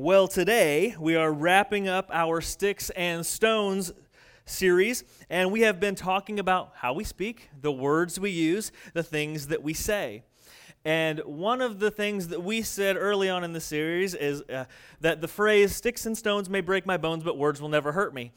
Well, today we are wrapping up our Sticks and Stones series, and we have been talking about how we speak, the words we use, the things that we say. And one of the things that we said early on in the series is uh, that the phrase, sticks and stones may break my bones, but words will never hurt me.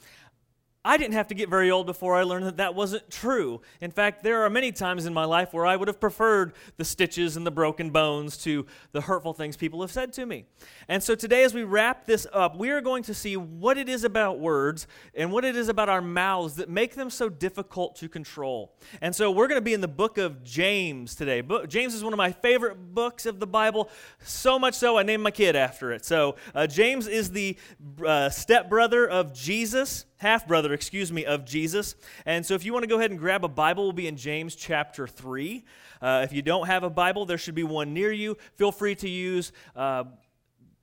I didn't have to get very old before I learned that that wasn't true. In fact, there are many times in my life where I would have preferred the stitches and the broken bones to the hurtful things people have said to me. And so today, as we wrap this up, we are going to see what it is about words and what it is about our mouths that make them so difficult to control. And so we're going to be in the book of James today. James is one of my favorite books of the Bible, so much so I named my kid after it. So uh, James is the uh, stepbrother of Jesus half brother, excuse me, of Jesus. And so if you want to go ahead and grab a Bible, we'll be in James chapter 3. Uh, if you don't have a Bible, there should be one near you. Feel free to use uh,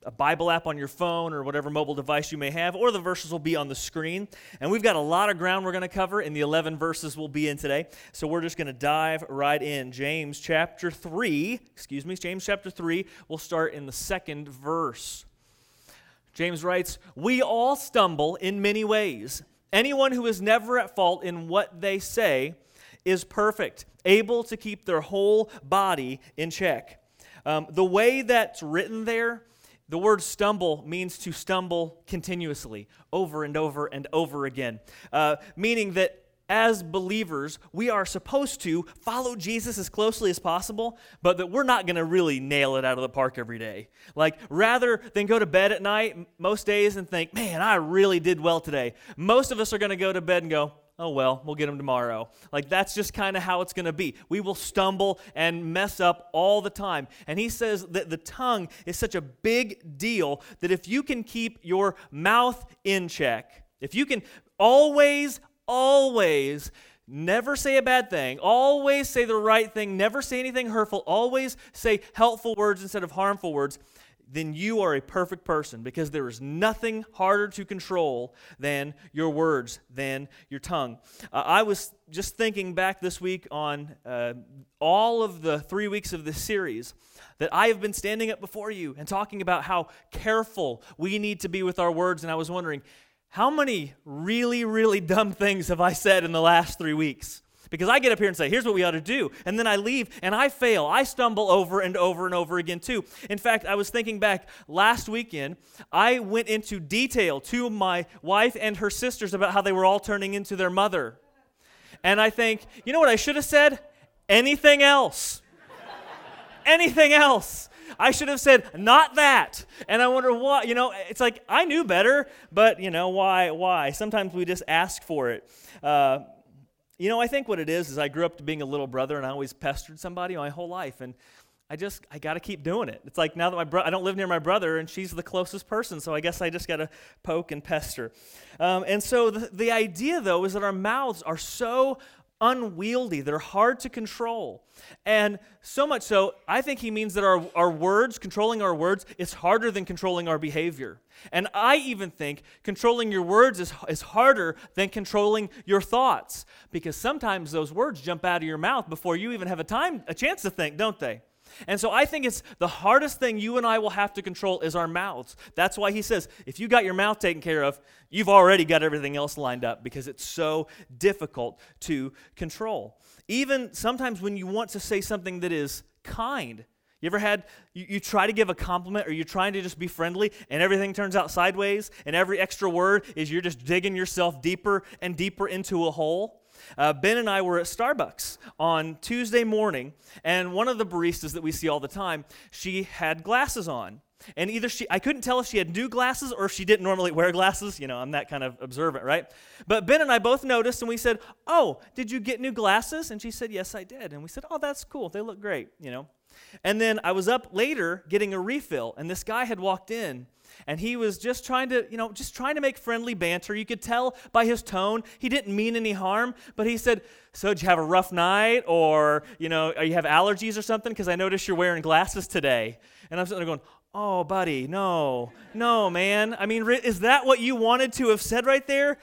a Bible app on your phone or whatever mobile device you may have, or the verses will be on the screen. And we've got a lot of ground we're going to cover in the 11 verses we'll be in today. So we're just going to dive right in. James chapter 3, excuse me, James chapter 3, we'll start in the second verse. James writes, We all stumble in many ways. Anyone who is never at fault in what they say is perfect, able to keep their whole body in check. Um, the way that's written there, the word stumble means to stumble continuously, over and over and over again, uh, meaning that as believers, we are supposed to follow Jesus as closely as possible, but that we're not going to really nail it out of the park every day. Like, rather than go to bed at night most days and think, man, I really did well today, most of us are going to go to bed and go, oh well, we'll get them tomorrow. Like, that's just kind of how it's going to be. We will stumble and mess up all the time. And he says that the tongue is such a big deal that if you can keep your mouth in check, if you can always always never say a bad thing, always say the right thing, never say anything hurtful, always say helpful words instead of harmful words, then you are a perfect person because there is nothing harder to control than your words, than your tongue. Uh, I was just thinking back this week on uh, all of the three weeks of this series that I have been standing up before you and talking about how careful we need to be with our words, and I was wondering, how many really, really dumb things have I said in the last three weeks? Because I get up here and say, here's what we ought to do. And then I leave and I fail. I stumble over and over and over again, too. In fact, I was thinking back last weekend, I went into detail to my wife and her sisters about how they were all turning into their mother. And I think, you know what I should have said? Anything else. Anything else. I should have said, not that. And I wonder why, you know, it's like I knew better, but, you know, why? Why? Sometimes we just ask for it. Uh, you know, I think what it is is I grew up to being a little brother and I always pestered somebody my whole life. And I just, I got to keep doing it. It's like now that my bro- I don't live near my brother and she's the closest person, so I guess I just got to poke and pester. Um, and so the, the idea, though, is that our mouths are so unwieldy, they're hard to control. And so much so, I think he means that our, our words, controlling our words, is harder than controlling our behavior. And I even think controlling your words is, is harder than controlling your thoughts because sometimes those words jump out of your mouth before you even have a time, a chance to think, don't they? And so I think it's the hardest thing you and I will have to control is our mouths. That's why he says, if you got your mouth taken care of, you've already got everything else lined up because it's so difficult to control. Even sometimes when you want to say something that is kind, you ever had, you, you, try to give a compliment or you're trying to just be friendly and everything turns out sideways and every extra word is you're just digging yourself deeper and deeper into a hole? Uh, ben and I were at Starbucks on Tuesday morning, and one of the baristas that we see all the time, she had glasses on. And either she, I couldn't tell if she had new glasses or if she didn't normally wear glasses. You know, I'm that kind of observant, right? But Ben and I both noticed and we said, Oh, did you get new glasses? And she said, Yes, I did. And we said, Oh, that's cool. They look great, you know. And then I was up later getting a refill, and this guy had walked in and he was just trying to, you know, just trying to make friendly banter. You could tell by his tone he didn't mean any harm, but he said, "So did you have a rough night, or you know, uh, you have allergies or something? Because I noticed you're wearing glasses today." And I'm sitting there going, "Oh, buddy, no, no, man. I mean, is that what you wanted to have said right there?"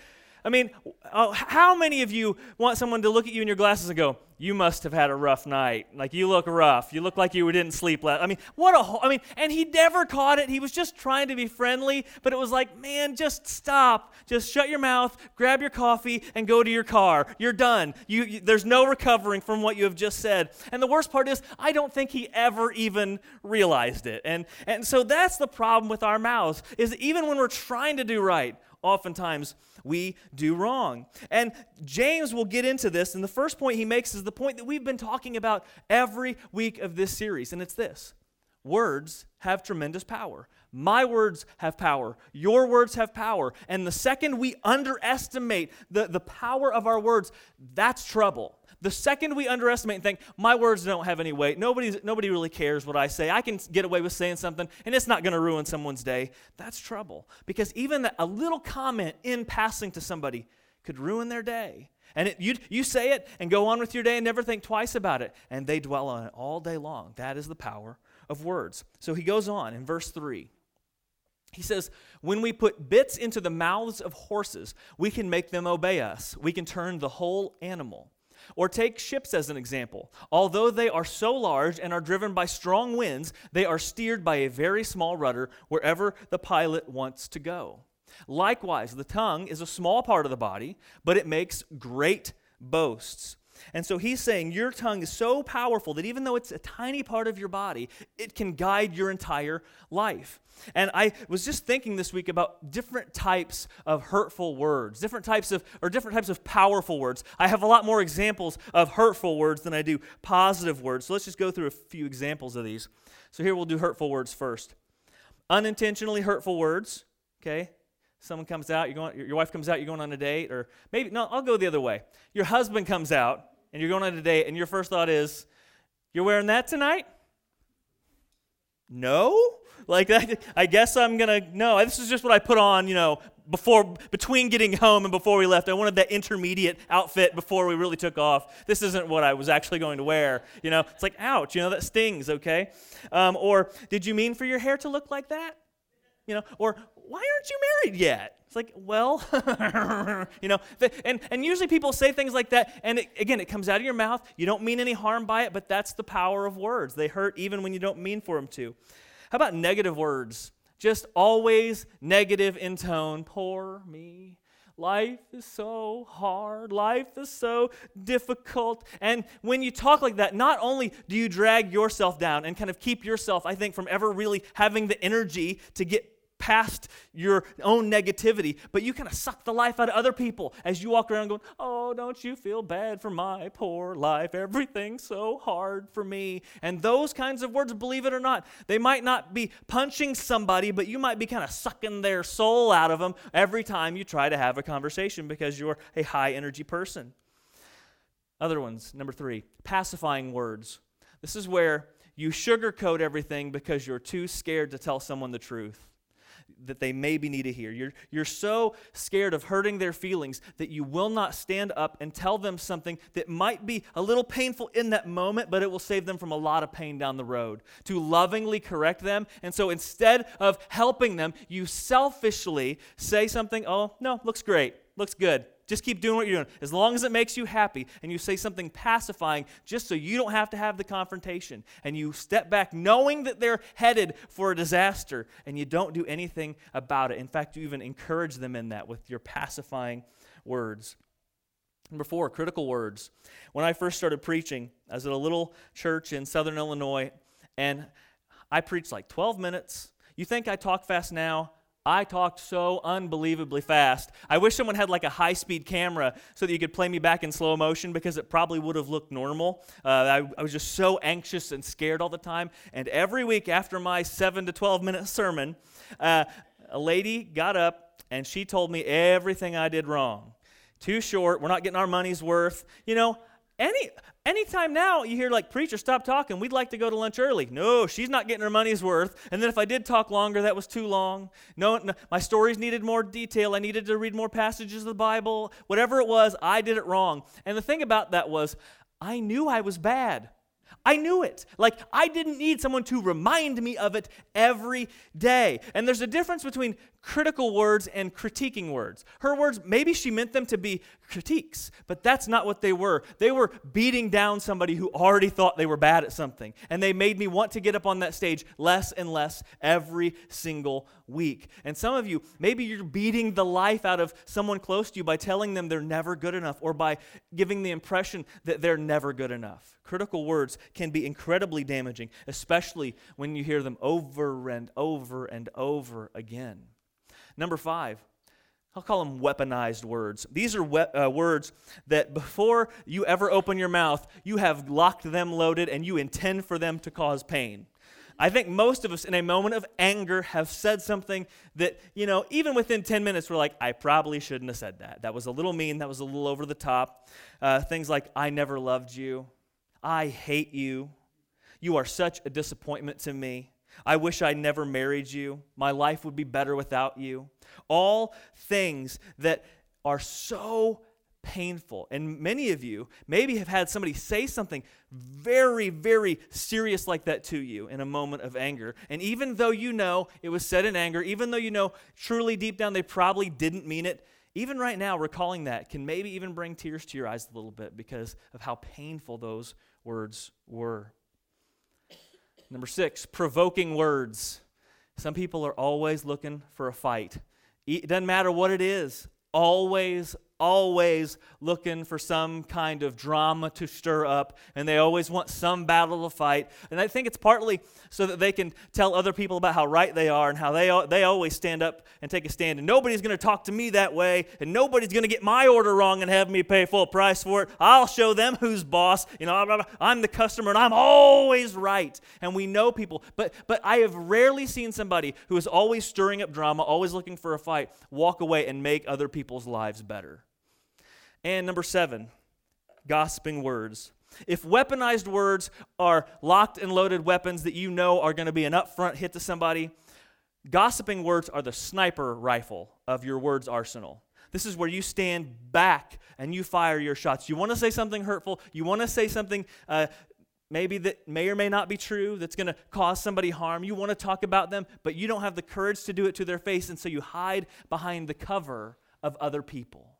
I mean, oh, how many of you want someone to look at you in your glasses and go, you must have had a rough night. Like you look rough. You look like you didn't sleep last. I mean, what a ho- I mean, and he never caught it. He was just trying to be friendly, but it was like, man, just stop. Just shut your mouth, grab your coffee, and go to your car. You're done. You, you there's no recovering from what you have just said. And the worst part is, I don't think he ever even realized it. And and so that's the problem with our mouths is even when we're trying to do right, oftentimes we do wrong. And James will get into this, and the first point he makes is the point that we've been talking about every week of this series, and it's this words have tremendous power. My words have power. Your words have power. And the second we underestimate the, the power of our words, that's trouble. The second we underestimate and think, my words don't have any weight, Nobody's, nobody really cares what I say, I can get away with saying something and it's not going to ruin someone's day, that's trouble. Because even a little comment in passing to somebody could ruin their day. And it, you, you say it and go on with your day and never think twice about it. And they dwell on it all day long. That is the power of words. So he goes on in verse 3. He says, When we put bits into the mouths of horses, we can make them obey us. We can turn the whole animal. Or take ships as an example. Although they are so large and are driven by strong winds, they are steered by a very small rudder wherever the pilot wants to go. Likewise, the tongue is a small part of the body, but it makes great boasts. And so he's saying your tongue is so powerful that even though it's a tiny part of your body, it can guide your entire life. And I was just thinking this week about different types of hurtful words, different types of or different types of powerful words. I have a lot more examples of hurtful words than I do positive words. So let's just go through a few examples of these. So here we'll do hurtful words first. Unintentionally hurtful words, okay? Someone comes out, you're going, your wife comes out, you're going on a date, or maybe, no, I'll go the other way. Your husband comes out, and you're going on a date, and your first thought is, You're wearing that tonight? No? Like, that, I guess I'm going to, no, this is just what I put on, you know, before, between getting home and before we left. I wanted that intermediate outfit before we really took off. This isn't what I was actually going to wear. You know, it's like, ouch, you know, that stings, okay? Um, or, did you mean for your hair to look like that? You know, or why aren't you married yet? It's like, well, you know, and, and usually people say things like that, and it, again, it comes out of your mouth. You don't mean any harm by it, but that's the power of words. They hurt even when you don't mean for them to. How about negative words? Just always negative in tone. Poor me. Life is so hard. Life is so difficult. And when you talk like that, not only do you drag yourself down and kind of keep yourself, I think, from ever really having the energy to get past your own negativity, but you kind of suck the life out of other people as you walk around going, Oh, don't you feel bad for my poor life? Everything's so hard for me. And those kinds of words, believe it or not, they might not be punching somebody, but you might be kind of sucking their soul out of them every time you try to have a conversation because you're a high energy person. Other ones, number three, pacifying words. This is where you sugarcoat everything because you're too scared to tell someone the truth that they maybe need to hear. You're, you're so scared of hurting their feelings that you will not stand up and tell them something that might be a little painful in that moment, but it will save them from a lot of pain down the road. To lovingly correct them. And so instead of helping them, you selfishly say something, oh, no, looks great, looks good. Just keep doing what you're doing. As long as it makes you happy and you say something pacifying, just so you don't have to have the confrontation. And you step back knowing that they're headed for a disaster and you don't do anything about it. In fact, you even encourage them in that with your pacifying words. Number four, critical words. When I first started preaching, I was at a little church in southern Illinois, and I preached like 12 minutes. You think I talk fast now? I talked so unbelievably fast. I wish someone had like a high speed camera so that you could play me back in slow motion because it probably would have looked normal. Uh, I, I was just so anxious and scared all the time. And every week after my 7 to 12 minute sermon, uh, a lady got up and she told me everything I did wrong. Too short, we're not getting our money's worth. You know, any anytime now you hear like preacher stop talking. We'd like to go to lunch early. No she's not getting her money's worth. And then if i did talk longer that was too long. No, no my stories needed more detail. I needed to read more passages of the bible. Whatever it was i did it wrong. And the thing about that was i knew i was bad. I knew it. Like, I didn't need someone to remind me of it every day. And there's a difference between critical words and critiquing words. Her words, maybe she meant them to be critiques, but that's not what they were. They were beating down somebody who already thought they were bad at something. And they made me want to get up on that stage less and less every single week. And some of you, maybe you're beating the life out of someone close to you by telling them they're never good enough or by giving the impression that they're never good enough. Critical words can be incredibly damaging, especially when you hear them over and over and over again. Number five, I'll call them weaponized words. These are we- uh, words that before you ever open your mouth, you have locked them loaded and you intend for them to cause pain. I think most of us, in a moment of anger, have said something that, you know, even within 10 minutes, we're like, I probably shouldn't have said that. That was a little mean. That was a little over the top. Uh, things like, I never loved you. I hate you. You are such a disappointment to me. I wish I never married you. My life would be better without you. All things that are so painful. And many of you maybe have had somebody say something very, very serious like that to you in a moment of anger. And even though you know it was said in anger, even though you know truly deep down they probably didn't mean it, even right now, recalling that can maybe even bring tears to your eyes a little bit because of how painful those words were. Number six, provoking words. Some people are always looking for a fight. It doesn't matter what it is, always, always looking for some kind of drama to stir up, and they always want some battle to fight. And I think it's partly so that they can tell other people about how right they are and how they, they always stand up and take a stand. And nobody's going to talk to me that way, and nobody's going to get my order wrong and have me pay full price for it. I'll show them who's boss. You know, I'm the customer, and I'm always right. And we know people, but but I have rarely seen somebody who is always stirring up drama, always looking for a fight, walk away and make other people's lives better. And number seven, gossiping words. If weaponized words are locked and loaded weapons that you know are going to be an upfront hit to somebody, gossiping words are the sniper rifle of your words arsenal. This is where you stand back and you fire your shots. You want to say something hurtful, you want to say something uh, maybe that may or may not be true, that's going to cause somebody harm. You want to talk about them, but you don't have the courage to do it to their face, and so you hide behind the cover of other people.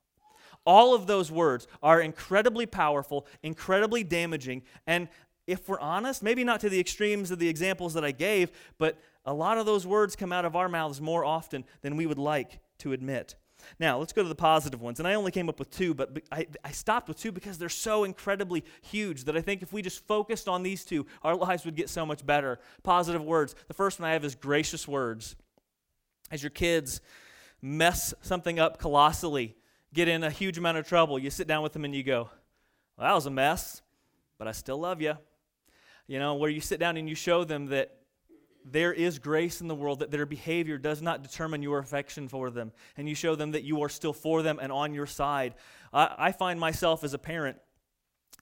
All of those words are incredibly powerful, incredibly damaging, and if we're honest, maybe not to the extremes of the examples that I gave, but a lot of those words come out of our mouths more often than we would like to admit. Now, let's go to the positive ones. And I only came up with two, but I, I, stopped with two because they're so incredibly huge that I think if we just focused on these two, our lives would get so much better. Positive words. The first one I have is gracious words. As your kids mess something up colossally, get in a huge amount of trouble, you sit down with them and you go, well, that was a mess, but I still love you. You know, where you sit down and you show them that there is grace in the world, that their behavior does not determine your affection for them, and you show them that you are still for them and on your side. I, I find myself as a parent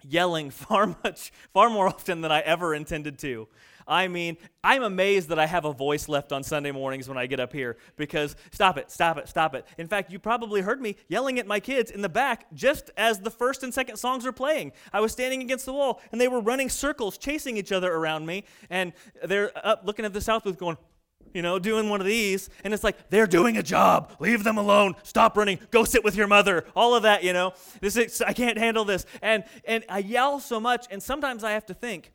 yelling far much, far more often than I ever intended to. I mean, I'm amazed that I have a voice left on Sunday mornings when I get up here because stop it, stop it, stop it. In fact, you probably heard me yelling at my kids in the back just as the first and second songs were playing. I was standing against the wall and they were running circles, chasing each other around me, and they're up looking at the south booth going, you know, doing one of these, and it's like, they're doing a job. Leave them alone. Stop running. Go sit with your mother. All of that, you know. This is, I can't handle this. And and I yell so much, and sometimes I have to think,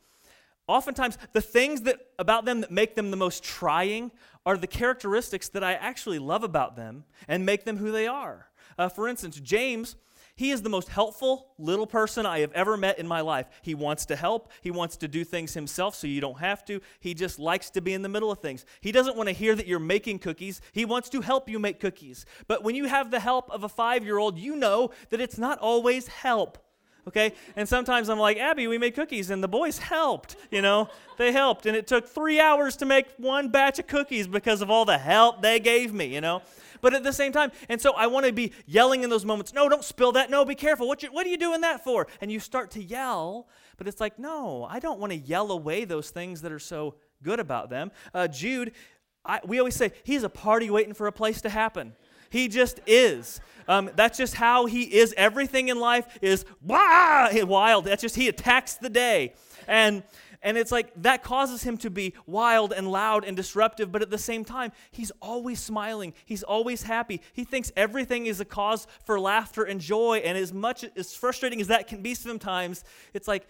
Oftentimes, the things that about them that make them the most trying are the characteristics that I actually love about them and make them who they are. Uh, for instance, James, he is the most helpful little person I have ever met in my life. He wants to help. He wants to do things himself so you don't have to. He just likes to be in the middle of things. He doesn't want to hear that you're making cookies. He wants to help you make cookies. But when you have the help of a five year old, you know that it's not always help okay? And sometimes I'm like, Abby, we made cookies, and the boys helped, you know? They helped, and it took three hours to make one batch of cookies because of all the help they gave me, you know? But at the same time, and so I want to be yelling in those moments, no, don't spill that, no, be careful, what, you, what are you doing that for? And you start to yell, but it's like, no, I don't want to yell away those things that are so good about them. Uh, Jude, I, we always say, he's a party waiting for a place to happen. He just is. Um, that's just how he is. Everything in life is wah, wild. That's just he attacks the day. And and it's like that causes him to be wild and loud and disruptive, but at the same time, he's always smiling. He's always happy. He thinks everything is a cause for laughter and joy. And as much as frustrating as that can be sometimes, it's like,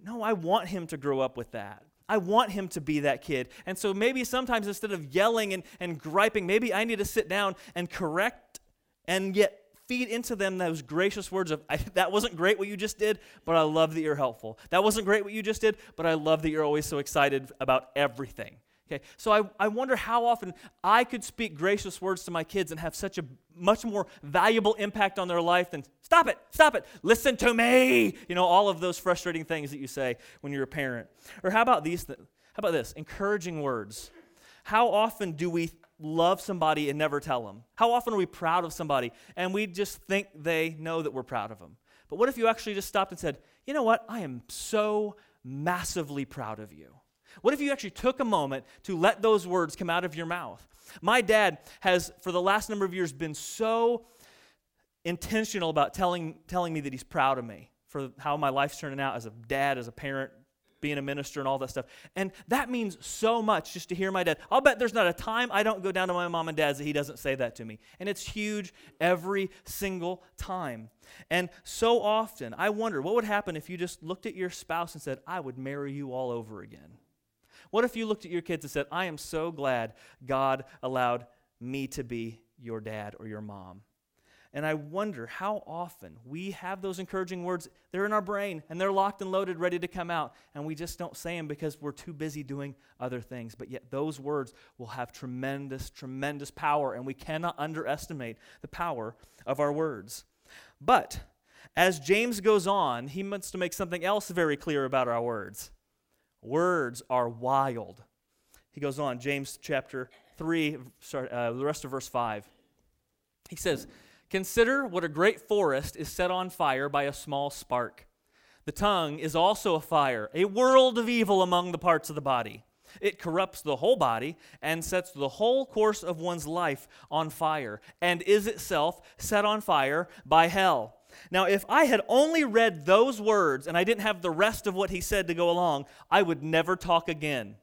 no, I want him to grow up with that. I want him to be that kid. And so maybe sometimes instead of yelling and, and griping, maybe I need to sit down and correct and yet feed into them those gracious words of, that wasn't great what you just did, but I love that you're helpful. That wasn't great what you just did, but I love that you're always so excited about everything. Okay, so I, I wonder how often I could speak gracious words to my kids and have such a much more valuable impact on their life than stop it, stop it, listen to me. You know, all of those frustrating things that you say when you're a parent. Or how about these? Th- how about this? Encouraging words. How often do we love somebody and never tell them? How often are we proud of somebody and we just think they know that we're proud of them? But what if you actually just stopped and said, you know what? I am so massively proud of you. What if you actually took a moment to let those words come out of your mouth? My dad has, for the last number of years, been so intentional about telling, telling me that he's proud of me for how my life's turning out as a dad, as a parent, being a minister and all that stuff. And that means so much just to hear my dad. I'll bet there's not a time I don't go down to my mom and dad's that he doesn't say that to me. And it's huge every single time. And so often, I wonder what would happen if you just looked at your spouse and said, I would marry you all over again? What if you looked at your kids and said, I am so glad God allowed me to be your dad or your mom? And I wonder how often we have those encouraging words. They're in our brain and they're locked and loaded, ready to come out. And we just don't say them because we're too busy doing other things. But yet, those words will have tremendous, tremendous power. And we cannot underestimate the power of our words. But as James goes on, he wants to make something else very clear about our words. Words are wild. He goes on, James chapter 3, sorry, uh, the rest of verse 5. He says, Consider what a great forest is set on fire by a small spark. The tongue is also a fire, a world of evil among the parts of the body. It corrupts the whole body and sets the whole course of one's life on fire, and is itself set on fire by hell. Now, if I had only read those words and I didn't have the rest of what he said to go along, I would never talk again.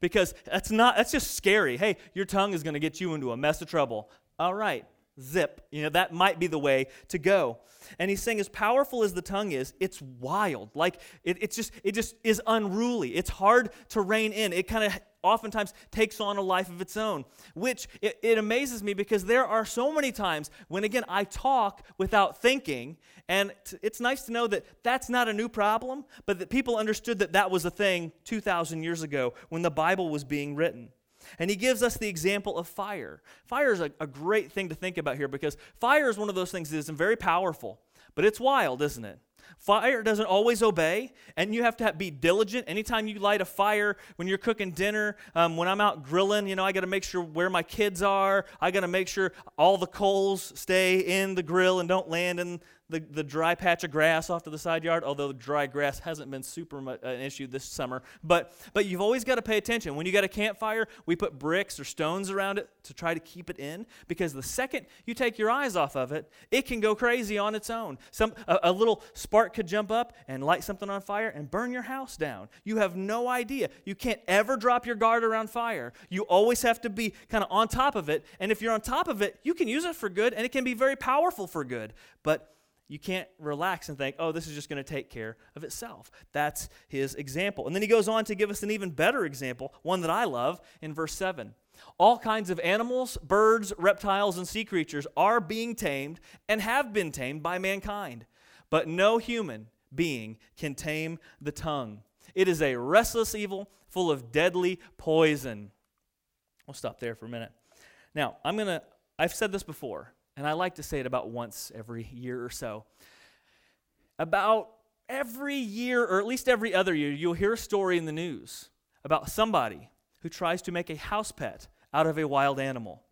Because that's not that's just scary. Hey, your tongue is going to get you into a mess of trouble. All right zip. You know, that might be the way to go. And he's saying, as powerful as the tongue is, it's wild. Like it, it's just, it just is unruly. It's hard to rein in. It kind of oftentimes takes on a life of its own, which it, it amazes me because there are so many times when, again, I talk without thinking. And t- it's nice to know that that's not a new problem, but that people understood that that was a thing 2,000 years ago when the Bible was being written. And he gives us the example of fire. Fire is a, a, great thing to think about here because fire is one of those things that is very powerful, but it's wild, isn't it? Fire doesn't always obey, and you have to be diligent. Anytime you light a fire, when you're cooking dinner, um, when I'm out grilling, you know, I got to make sure where my kids are. I got to make sure all the coals stay in the grill and don't land in the, the dry patch of grass off to the side yard, although dry grass hasn't been super much, an issue this summer. But, but you've always got to pay attention. When you got a campfire, we put bricks or stones around it to try to keep it in because the second you take your eyes off of it, it can go crazy on its own. Some, a, a little spark could jump up and light something on fire and burn your house down. You have no idea. You can't ever drop your guard around fire. You always have to be kind of on top of it. And if you're on top of it, you can use it for good and it can be very powerful for good. But you can't relax and think, oh, this is just going to take care of itself. That's his example. And then he goes on to give us an even better example, one that I love, in verse 7. All kinds of animals, birds, reptiles, and sea creatures are being tamed and have been tamed by mankind. But no human being can tame the tongue. It is a restless evil full of deadly poison. We'll stop there for a minute. Now, I'm going to, I've said this before and I like to say it about once every year or so. About every year, or at least every other year, you'll hear a story in the news about somebody who tries to make a house pet out of a wild animal.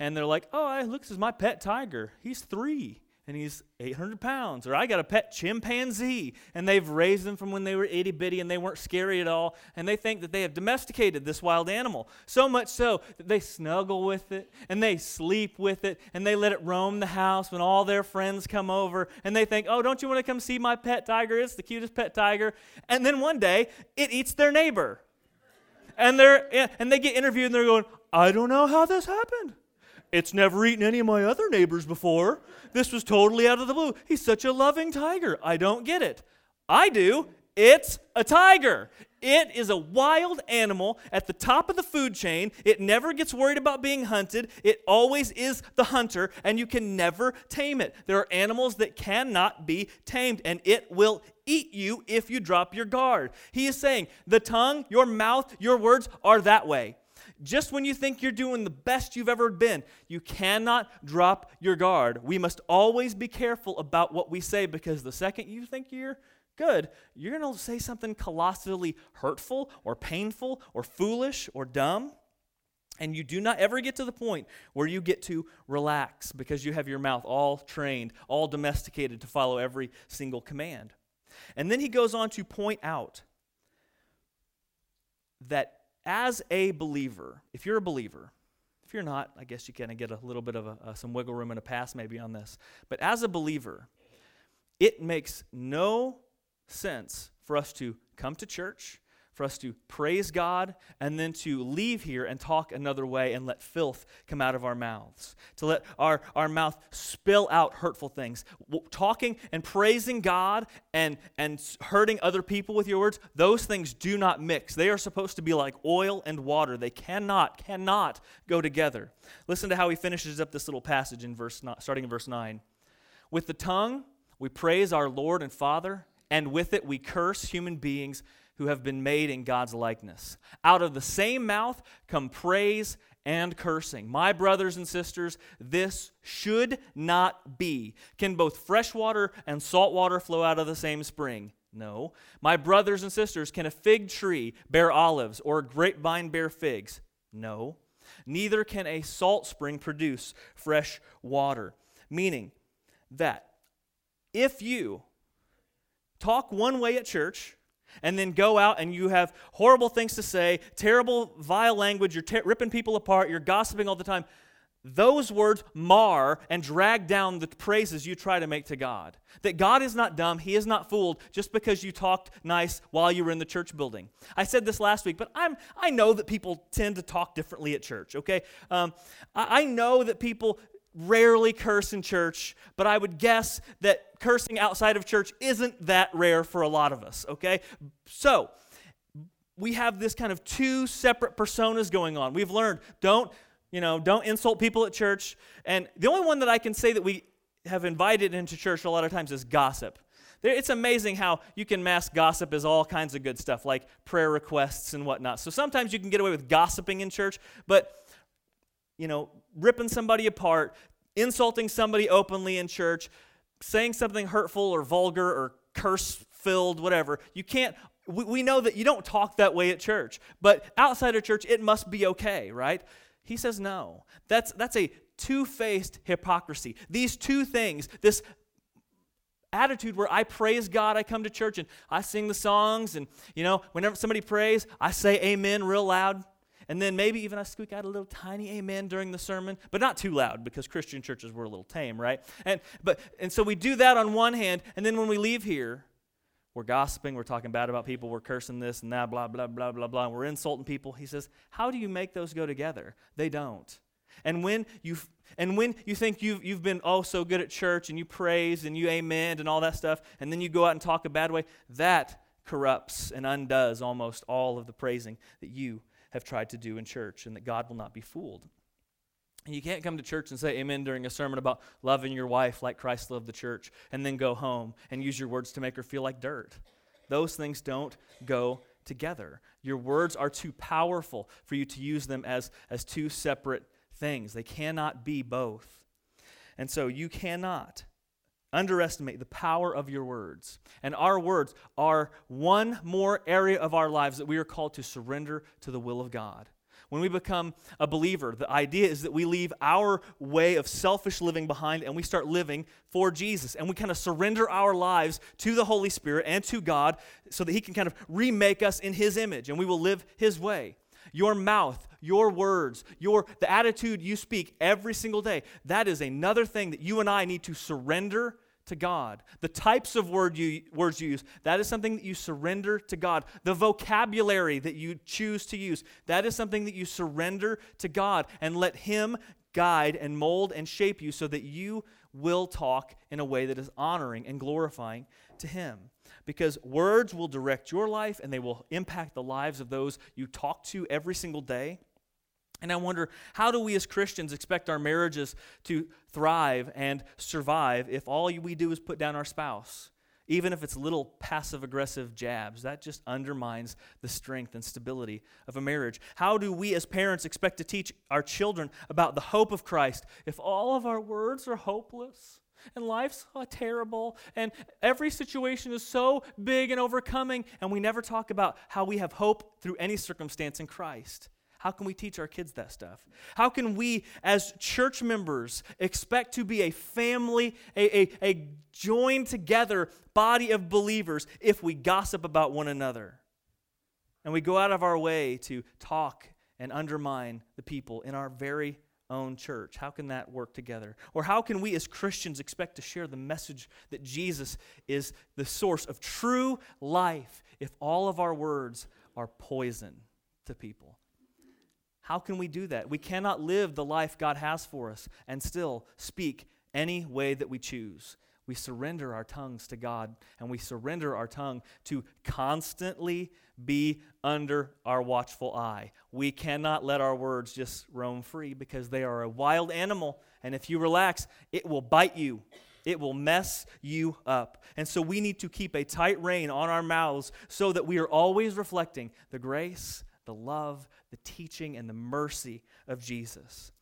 And they're like, oh, look, this is my pet tiger. He's three. And he's 800 pounds. Or I got a pet chimpanzee, and they've raised them from when they were itty bitty and they weren't scary at all. And they think that they have domesticated this wild animal. So much so that they snuggle with it, and they sleep with it, and they let it roam the house when all their friends come over. And they think, oh, don't you want to come see my pet tiger? It's the cutest pet tiger. And then one day, it eats their neighbor. And, they're, and they get interviewed, and they're going, I don't know how this happened. It's never eaten any of my other neighbors before. This was totally out of the blue. He's such a loving tiger. I don't get it. I do. It's a tiger. It is a wild animal at the top of the food chain. It never gets worried about being hunted. It always is the hunter, and you can never tame it. There are animals that cannot be tamed, and it will eat you if you drop your guard. He is saying, the tongue, your mouth, your words are that way. Just when you think you're doing the best you've ever been, you cannot drop your guard. We must always be careful about what we say because the second you think you're good, you're going to say something colossally hurtful or painful or foolish or dumb. And you do not ever get to the point where you get to relax because you have your mouth all trained, all domesticated to follow every single command. And then he goes on to point out that as a believer, if you're a believer, if you're not, I guess you kind of get a little bit of a, uh, some wiggle room and a pass maybe on this. But as a believer, it makes no sense for us to come to church for us to praise God and then to leave here and talk another way and let filth come out of our mouths, to let our, our mouth spill out hurtful things. Talking and praising God and, and hurting other people with your words, those things do not mix. They are supposed to be like oil and water. They cannot, cannot go together. Listen to how he finishes up this little passage in verse, starting in verse 9. With the tongue, we praise our Lord and Father, and with it we curse human beings who have been made in God's likeness. Out of the same mouth come praise and cursing. My brothers and sisters, this should not be. Can both fresh water and salt water flow out of the same spring? No. My brothers and sisters, can a fig tree bear olives or a grapevine bear figs? No. Neither can a salt spring produce fresh water. Meaning that if you talk one way at church and then go out and you have horrible things to say, terrible, vile language, you're ripping people apart, you're gossiping all the time, those words mar and drag down the praises you try to make to God. That God is not dumb, He is not fooled just because you talked nice while you were in the church building. I said this last week, but I'm, I know that people tend to talk differently at church, okay? Um, I, I know that people rarely curse in church, but I would guess that cursing outside of church isn't that rare for a lot of us, okay? So, we have this kind of two separate personas going on. We've learned don't, you know, don't insult people at church. And the only one that I can say that we have invited into church a lot of times is gossip. It's amazing how you can mask gossip as all kinds of good stuff, like prayer requests and whatnot. So sometimes you can get away with gossiping in church, but you know, ripping somebody apart, insulting somebody openly in church, saying something hurtful or vulgar or curse filled, whatever. You can't, we, we know that you don't talk that way at church, but outside of church, it must be okay, right? He says no. That's, that's a two faced hypocrisy. These two things, this attitude where I praise God, I come to church and I sing the songs, and you know, whenever somebody prays, I say amen real loud. And then maybe even I squeak out a little tiny amen during the sermon, but not too loud because Christian churches were a little tame, right? And but and so we do that on one hand, and then when we leave here, we're gossiping, we're talking bad about people, we're cursing this and that, blah, blah, blah, blah, blah, and we're insulting people. He says, How do you make those go together? They don't. And when you and when you think you've, you've been oh so good at church and you praise and you amen and all that stuff, and then you go out and talk a bad way, that corrupts and undoes almost all of the praising that you have tried to do in church, and that God will not be fooled. You can't come to church and say amen during a sermon about loving your wife like Christ loved the church, and then go home and use your words to make her feel like dirt. Those things don't go together. Your words are too powerful for you to use them as, as two separate things. They cannot be both. And so you cannot underestimate the power of your words. And our words are one more area of our lives that we are called to surrender to the will of God. When we become a believer, the idea is that we leave our way of selfish living behind and we start living for Jesus. And we kind of surrender our lives to the Holy Spirit and to God so that He can kind of remake us in His image and we will live His way. Your mouth, your words, your the attitude you speak every single day, that is another thing that you and I need to surrender to God. The types of word you, words you use, that is something that you surrender to God. The vocabulary that you choose to use, that is something that you surrender to God and let Him guide and mold and shape you so that you will talk in a way that is honoring and glorifying to Him. Because words will direct your life and they will impact the lives of those you talk to every single day. And I wonder, how do we as Christians expect our marriages to thrive and survive if all we do is put down our spouse? Even if it's little passive aggressive jabs, that just undermines the strength and stability of a marriage. How do we as parents expect to teach our children about the hope of Christ if all of our words are hopeless? and life's terrible, and every situation is so big and overcoming, and we never talk about how we have hope through any circumstance in Christ. How can we teach our kids that stuff? How can we, as church members, expect to be a family, a, a, a joined together body of believers if we gossip about one another? And we go out of our way to talk and undermine the people in our very own church? How can that work together? Or how can we as Christians expect to share the message that Jesus is the source of true life if all of our words are poison to people? How can we do that? We cannot live the life God has for us and still speak any way that we choose. We surrender our tongues to God and we surrender our tongue to constantly be under our watchful eye. We cannot let our words just roam free because they are a wild animal. And if you relax, it will bite you. It will mess you up. And so we need to keep a tight rein on our mouths so that we are always reflecting the grace, the love, the teaching and the mercy of Jesus.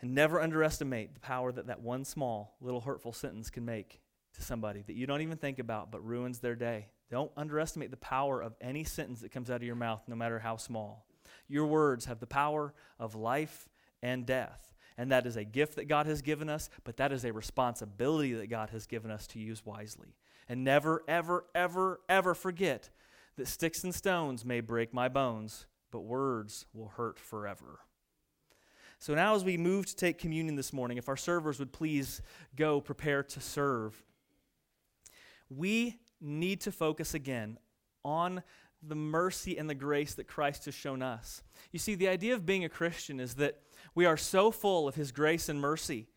And never underestimate the power that that one small, little hurtful sentence can make to somebody that you don't even think about but ruins their day. Don't underestimate the power of any sentence that comes out of your mouth, no matter how small. Your words have the power of life and death. And that is a gift that God has given us, but that is a responsibility that God has given us to use wisely. And never, ever, ever, ever forget that sticks and stones may break my bones, but words will hurt forever. So now, as we move to take communion this morning, if our servers would please go prepare to serve, we need to focus again on the mercy and the grace that Christ has shown us. You see, the idea of being a Christian is that we are so full of His grace and mercy,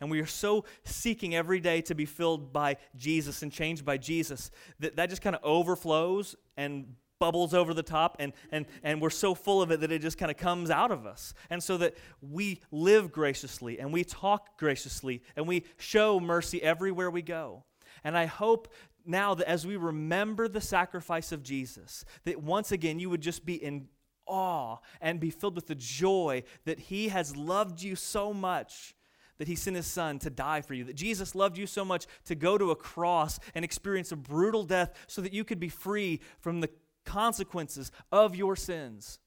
and we are so seeking every day to be filled by Jesus and changed by Jesus that that just kind of overflows and bubbles over the top and, and, and we're so full of it that it just kind of comes out of us. And so that we live graciously and we talk graciously and we show mercy everywhere we go. And I hope now that as we remember the sacrifice of Jesus, that once again you would just be in awe and be filled with the joy that He has loved you so much that he sent his son to die for you, that Jesus loved you so much to go to a cross and experience a brutal death so that you could be free from the consequences of your sins.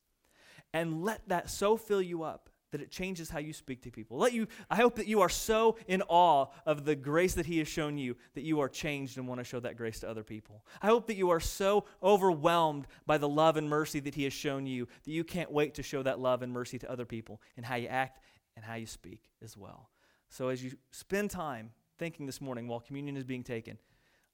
And let that so fill you up that it changes how you speak to people. Let you I hope that you are so in awe of the grace that he has shown you that you are changed and want to show that grace to other people. I hope that you are so overwhelmed by the love and mercy that he has shown you that you can't wait to show that love and mercy to other people in how you act and how you speak as well. So as you spend time thinking this morning while communion is being taken,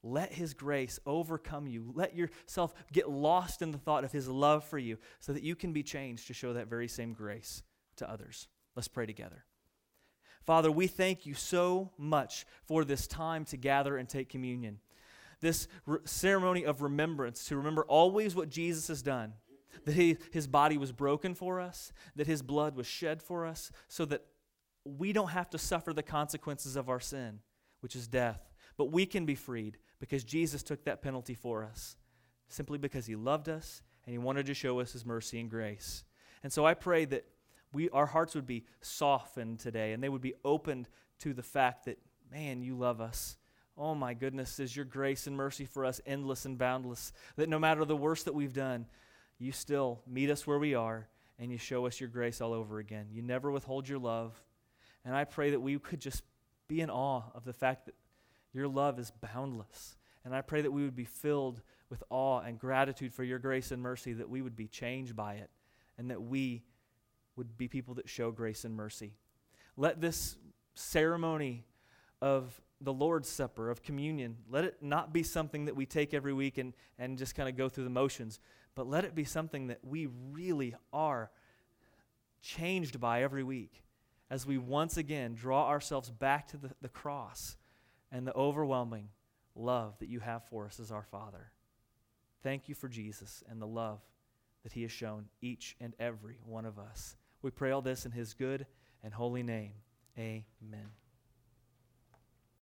let His grace overcome you. Let yourself get lost in the thought of His love for you so that you can be changed to show that very same grace to others. Let's pray together. Father, we thank you so much for this time to gather and take communion. This re- ceremony of remembrance, to remember always what Jesus has done, that he, his body was broken for us, that his blood was shed for us, so that we don't have to suffer the consequences of our sin, which is death, but we can be freed because Jesus took that penalty for us, simply because he loved us and he wanted to show us his mercy and grace. And so I pray that we, our hearts would be softened today and they would be opened to the fact that, man, you love us. Oh my goodness, is your grace and mercy for us endless and boundless? That no matter the worst that we've done, you still meet us where we are and you show us your grace all over again. You never withhold your love. And I pray that we could just be in awe of the fact that your love is boundless. And I pray that we would be filled with awe and gratitude for your grace and mercy, that we would be changed by it, and that we would be people that show grace and mercy. Let this ceremony of the Lord's Supper, of communion, let it not be something that we take every week and, and just kind of go through the motions, but let it be something that we really are changed by every week as we once again draw ourselves back to the, the cross and the overwhelming love that you have for us as our Father. Thank you for Jesus and the love that he has shown each and every one of us. We pray all this in his good and holy name. Amen.